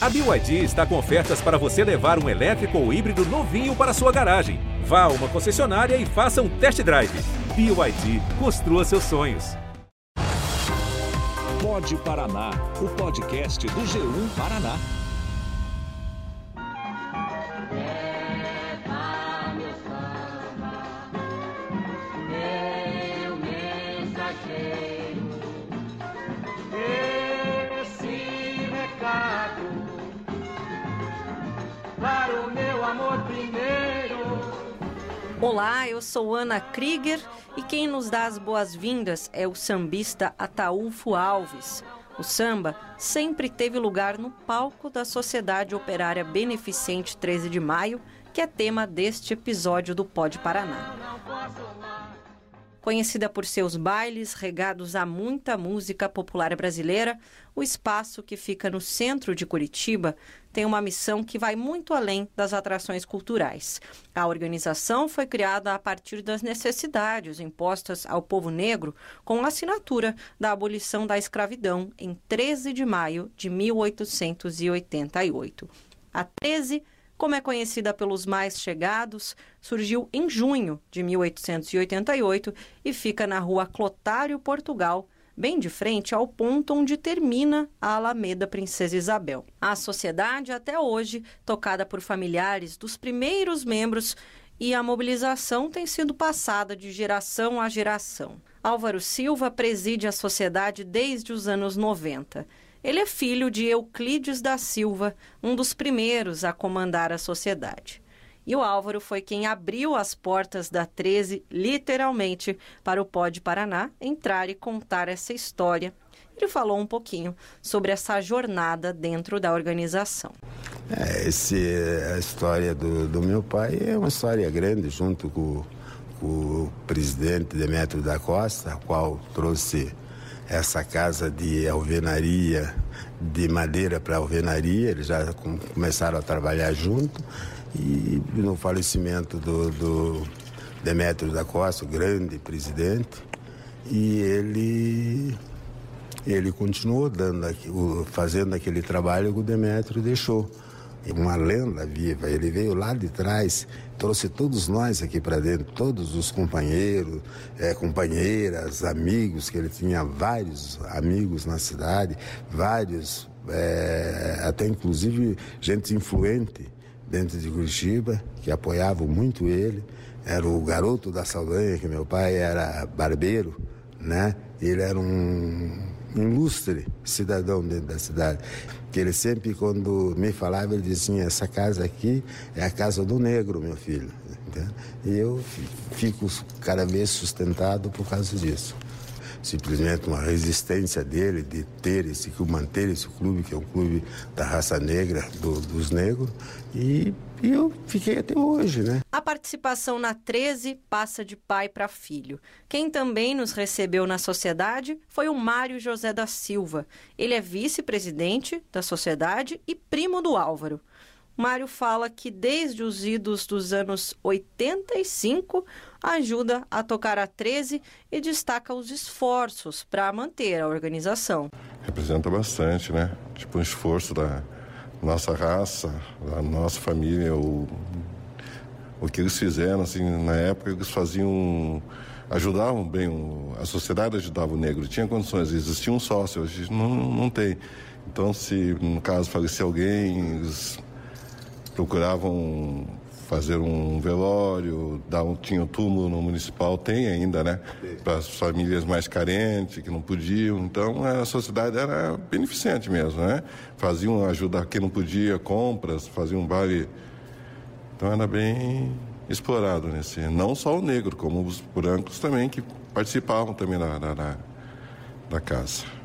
A BYD está com ofertas para você levar um elétrico ou híbrido novinho para sua garagem. Vá a uma concessionária e faça um test drive. BYD, construa seus sonhos. Pode Paraná, o podcast do G1 Paraná. Olá, eu sou Ana Krieger e quem nos dá as boas-vindas é o sambista Ataúfo Alves. O samba sempre teve lugar no palco da Sociedade Operária Beneficente 13 de Maio, que é tema deste episódio do Pode Paraná. Conhecida por seus bailes regados a muita música popular brasileira, o espaço que fica no centro de Curitiba tem uma missão que vai muito além das atrações culturais. A organização foi criada a partir das necessidades impostas ao povo negro com a assinatura da abolição da escravidão em 13 de maio de 1888. A 13 como é conhecida pelos mais chegados, surgiu em junho de 1888 e fica na rua Clotário, Portugal, bem de frente ao ponto onde termina a Alameda Princesa Isabel. A sociedade, até hoje, tocada por familiares dos primeiros membros e a mobilização tem sido passada de geração a geração. Álvaro Silva preside a sociedade desde os anos 90 ele é filho de Euclides da Silva, um dos primeiros a comandar a sociedade. E o Álvaro foi quem abriu as portas da 13, literalmente, para o Pode Paraná entrar e contar essa história. Ele falou um pouquinho sobre essa jornada dentro da organização. É, esse, a história do, do meu pai é uma história grande, junto com, com o presidente Demetrio da Costa, qual trouxe essa casa de alvenaria, de madeira para alvenaria, eles já começaram a trabalhar junto. E no falecimento do, do Demétrio da Costa, o grande presidente, e ele ele continuou dando, fazendo aquele trabalho que o Demétrio deixou uma lenda viva. Ele veio lá de trás, trouxe todos nós aqui para dentro, todos os companheiros, é, companheiras, amigos, que ele tinha vários amigos na cidade, vários, é, até inclusive gente influente dentro de Curitiba, que apoiavam muito ele. Era o garoto da Saldanha, que meu pai era barbeiro, né? Ele era um ilustre cidadão dentro da cidade. Que ele sempre, quando me falava, ele dizia: essa casa aqui é a casa do negro, meu filho. E eu fico cada vez sustentado por causa disso simplesmente uma resistência dele de ter esse, manter esse clube, que é um clube da raça negra, do, dos negros, e, e eu fiquei até hoje, né? A participação na 13 passa de pai para filho. Quem também nos recebeu na sociedade foi o Mário José da Silva. Ele é vice-presidente da sociedade e primo do Álvaro. Mário fala que desde os idos dos anos 85 ajuda a tocar a 13 e destaca os esforços para manter a organização. Representa bastante, né? Tipo um esforço da nossa raça, da nossa família, o, o que eles fizeram, assim, na época eles faziam ajudavam bem, a sociedade ajudava o negro, tinha condições, existia um sócio, hoje não, não tem. Então, se no caso falecer alguém, eles procuravam fazer um velório, dar um, tinha um túmulo no municipal, tem ainda, né? Para as famílias mais carentes, que não podiam. Então, a sociedade era beneficente mesmo, né? Faziam ajuda quem não podia, compras, faziam um vale. Então, era bem explorado nesse. Não só o negro, como os brancos também, que participavam também da, da, da casa.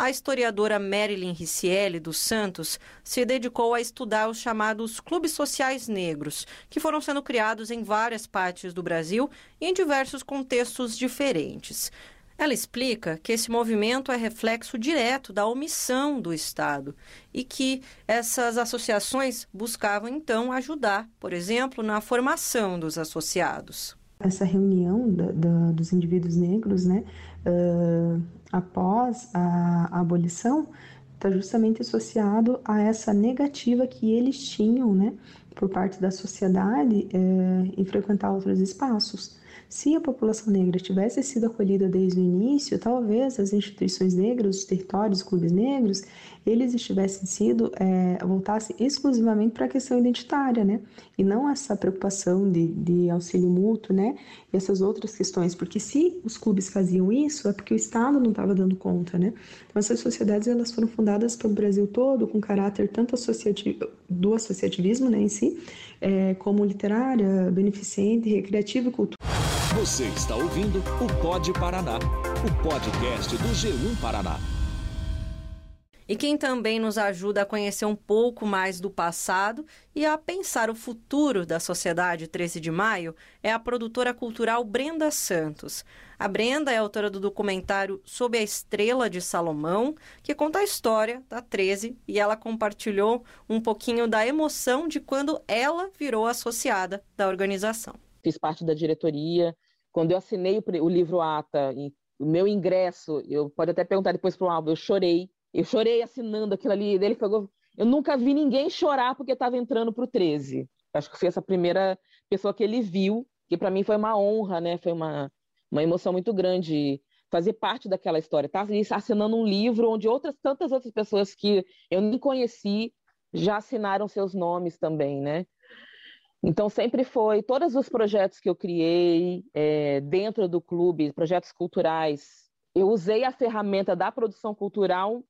A historiadora Marilyn Ricieli dos Santos se dedicou a estudar os chamados clubes sociais negros, que foram sendo criados em várias partes do Brasil e em diversos contextos diferentes. Ela explica que esse movimento é reflexo direto da omissão do Estado e que essas associações buscavam então ajudar, por exemplo, na formação dos associados. Essa reunião da, da, dos indivíduos negros, né, uh, após a, a abolição, está justamente associado a essa negativa que eles tinham, né, por parte da sociedade é, em frequentar outros espaços. Se a população negra tivesse sido acolhida desde o início, talvez as instituições negras, os territórios, os clubes negros, eles estivessem sido, é, voltassem exclusivamente para a questão identitária, né? E não essa preocupação de, de auxílio mútuo, né? E essas outras questões, porque se os clubes faziam isso, é porque o Estado não estava dando conta, né? Então essas sociedades, elas foram fundadas pelo Brasil todo, com caráter tanto associativo, do associativismo, né, em si, é, como literária, beneficente, recreativa e cultural. Você está ouvindo o Pod Paraná, o podcast do G1 Paraná. E quem também nos ajuda a conhecer um pouco mais do passado e a pensar o futuro da Sociedade 13 de Maio é a produtora cultural Brenda Santos. A Brenda é autora do documentário Sob a Estrela de Salomão, que conta a história da 13 e ela compartilhou um pouquinho da emoção de quando ela virou associada da organização. Fiz parte da diretoria. Quando eu assinei o, o livro ATA, o meu ingresso, eu pode até perguntar depois para o Alvo, eu chorei eu chorei assinando aquilo ali. Ele pegou. Eu nunca vi ninguém chorar porque estava entrando para o 13. Acho que foi essa primeira pessoa que ele viu, que para mim foi uma honra, né? Foi uma, uma emoção muito grande fazer parte daquela história. Tá assinando um livro onde outras tantas outras pessoas que eu nem conheci já assinaram seus nomes também, né? Então sempre foi todos os projetos que eu criei é, dentro do clube, projetos culturais. Eu usei a ferramenta da produção cultural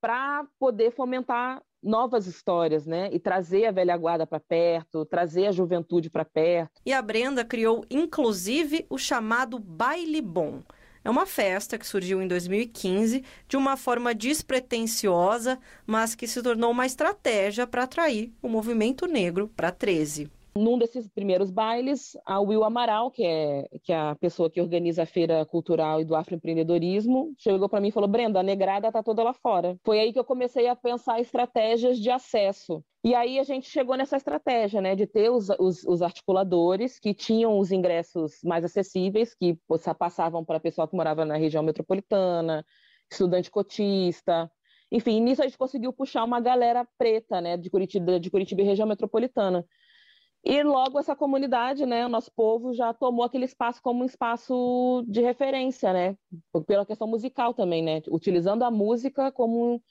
para poder fomentar novas histórias, né? E trazer a velha guarda para perto, trazer a juventude para perto. E a Brenda criou, inclusive, o chamado Baile Bom. É uma festa que surgiu em 2015 de uma forma despretensiosa, mas que se tornou uma estratégia para atrair o movimento negro para 13. Num desses primeiros bailes, a Will Amaral, que é, que é a pessoa que organiza a Feira Cultural e do Afroempreendedorismo, chegou para mim e falou: Brenda, a negrada está toda lá fora. Foi aí que eu comecei a pensar estratégias de acesso. E aí a gente chegou nessa estratégia, né, de ter os, os, os articuladores que tinham os ingressos mais acessíveis, que passavam para pessoal que morava na região metropolitana, estudante cotista, enfim, nisso a gente conseguiu puxar uma galera preta, né, de Curitiba, de Curitiba e região metropolitana. E logo essa comunidade, né, o nosso povo já tomou aquele espaço como um espaço de referência, né, pela questão musical também, né, utilizando a música como,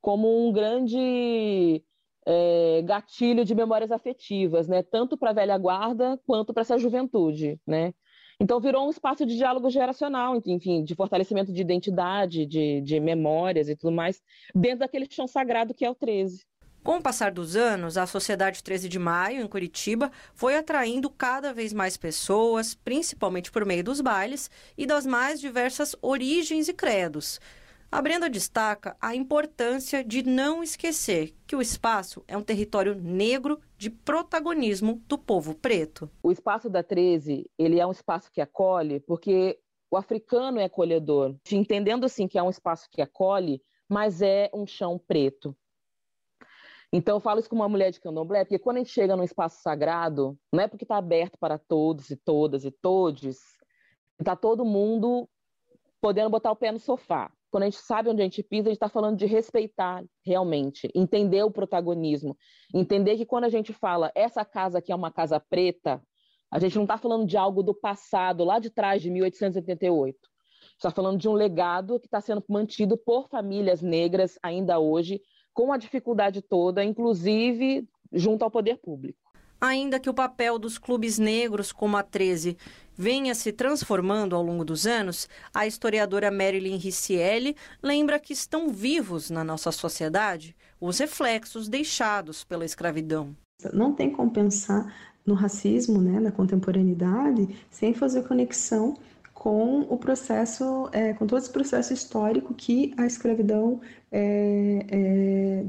como um grande é, gatilho de memórias afetivas, né, tanto para a velha guarda quanto para essa juventude, né. Então virou um espaço de diálogo geracional, enfim, de fortalecimento de identidade, de, de memórias e tudo mais, dentro daquele chão sagrado que é o 13. Com o passar dos anos, a Sociedade 13 de Maio, em Curitiba, foi atraindo cada vez mais pessoas, principalmente por meio dos bailes e das mais diversas origens e credos. A Brenda destaca a importância de não esquecer que o espaço é um território negro de protagonismo do povo preto. O espaço da 13, ele é um espaço que acolhe porque o africano é acolhedor, entendendo assim que é um espaço que acolhe, mas é um chão preto. Então, eu falo isso com uma mulher de candomblé, porque quando a gente chega num espaço sagrado, não é porque está aberto para todos e todas e todes, está todo mundo podendo botar o pé no sofá. Quando a gente sabe onde a gente pisa, a gente está falando de respeitar realmente, entender o protagonismo, entender que quando a gente fala essa casa aqui é uma casa preta, a gente não está falando de algo do passado, lá de trás de 1888. Está falando de um legado que está sendo mantido por famílias negras ainda hoje, com a dificuldade toda, inclusive junto ao poder público. Ainda que o papel dos clubes negros, como a 13, venha se transformando ao longo dos anos, a historiadora Marilyn Riccielli lembra que estão vivos na nossa sociedade os reflexos deixados pela escravidão. Não tem como pensar no racismo, né, na contemporaneidade, sem fazer conexão com o processo, é, com todo esse processo histórico que a escravidão é, é,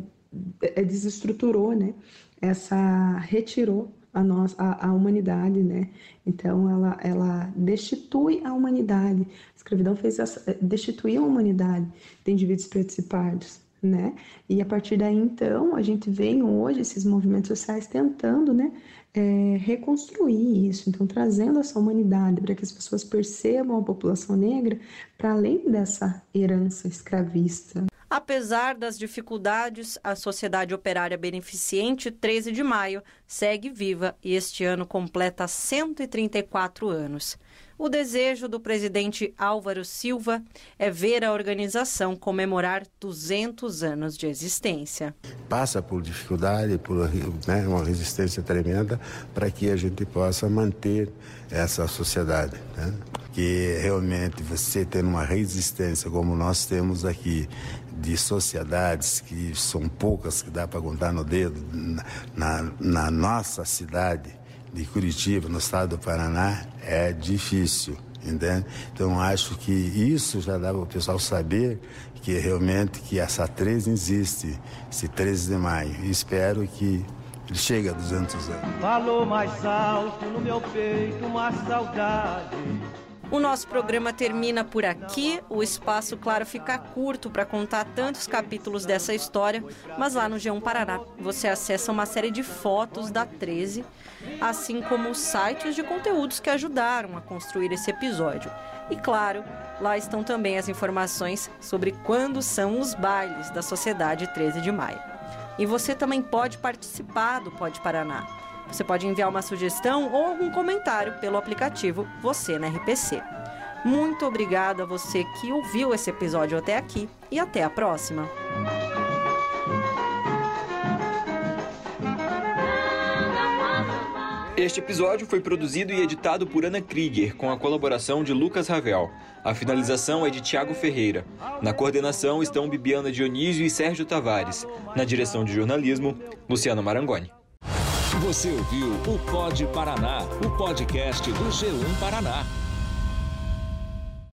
é desestruturou, né? Essa retirou a, nossa, a, a, humanidade, né? Então ela, ela destitui a humanidade. A escravidão fez essa, destituir a humanidade de indivíduos pretos e pardos né? E a partir daí, então, a gente vem hoje, esses movimentos sociais, tentando, né, é, reconstruir isso, então, trazendo essa humanidade para que as pessoas percebam a população negra para além dessa herança escravista. Apesar das dificuldades, a Sociedade Operária Beneficente 13 de Maio segue viva e este ano completa 134 anos. O desejo do presidente Álvaro Silva é ver a organização comemorar 200 anos de existência. Passa por dificuldade, por né, uma resistência tremenda para que a gente possa manter essa sociedade. Né? Que realmente você tendo uma resistência como nós temos aqui de sociedades que são poucas que dá para contar no dedo na, na nossa cidade de Curitiba, no estado do Paraná, é difícil. Entende? Então acho que isso já dá para o pessoal saber que realmente que essa 13 existe, esse 13 de maio. E espero que ele chegue a 200 anos. Falou mais alto no meu peito uma saudade o nosso programa termina por aqui. O espaço, claro, fica curto para contar tantos capítulos dessa história, mas lá no G1 Paraná você acessa uma série de fotos da 13, assim como sites de conteúdos que ajudaram a construir esse episódio. E claro, lá estão também as informações sobre quando são os bailes da Sociedade 13 de Maio. E você também pode participar do Pode Paraná. Você pode enviar uma sugestão ou algum comentário pelo aplicativo Você na RPC. Muito obrigada a você que ouviu esse episódio até aqui e até a próxima. Este episódio foi produzido e editado por Ana Krieger, com a colaboração de Lucas Ravel. A finalização é de Tiago Ferreira. Na coordenação estão Bibiana Dionísio e Sérgio Tavares. Na direção de jornalismo, Luciano Marangoni. Você ouviu o Pod Paraná, o podcast do G1 Paraná.